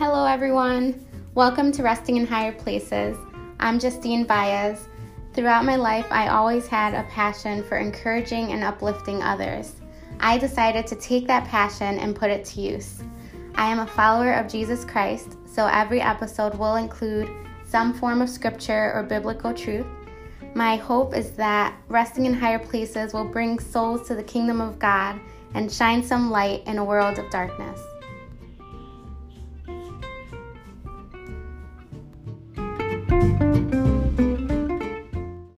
Hello, everyone. Welcome to Resting in Higher Places. I'm Justine Baez. Throughout my life, I always had a passion for encouraging and uplifting others. I decided to take that passion and put it to use. I am a follower of Jesus Christ, so every episode will include some form of scripture or biblical truth. My hope is that resting in higher places will bring souls to the kingdom of God and shine some light in a world of darkness.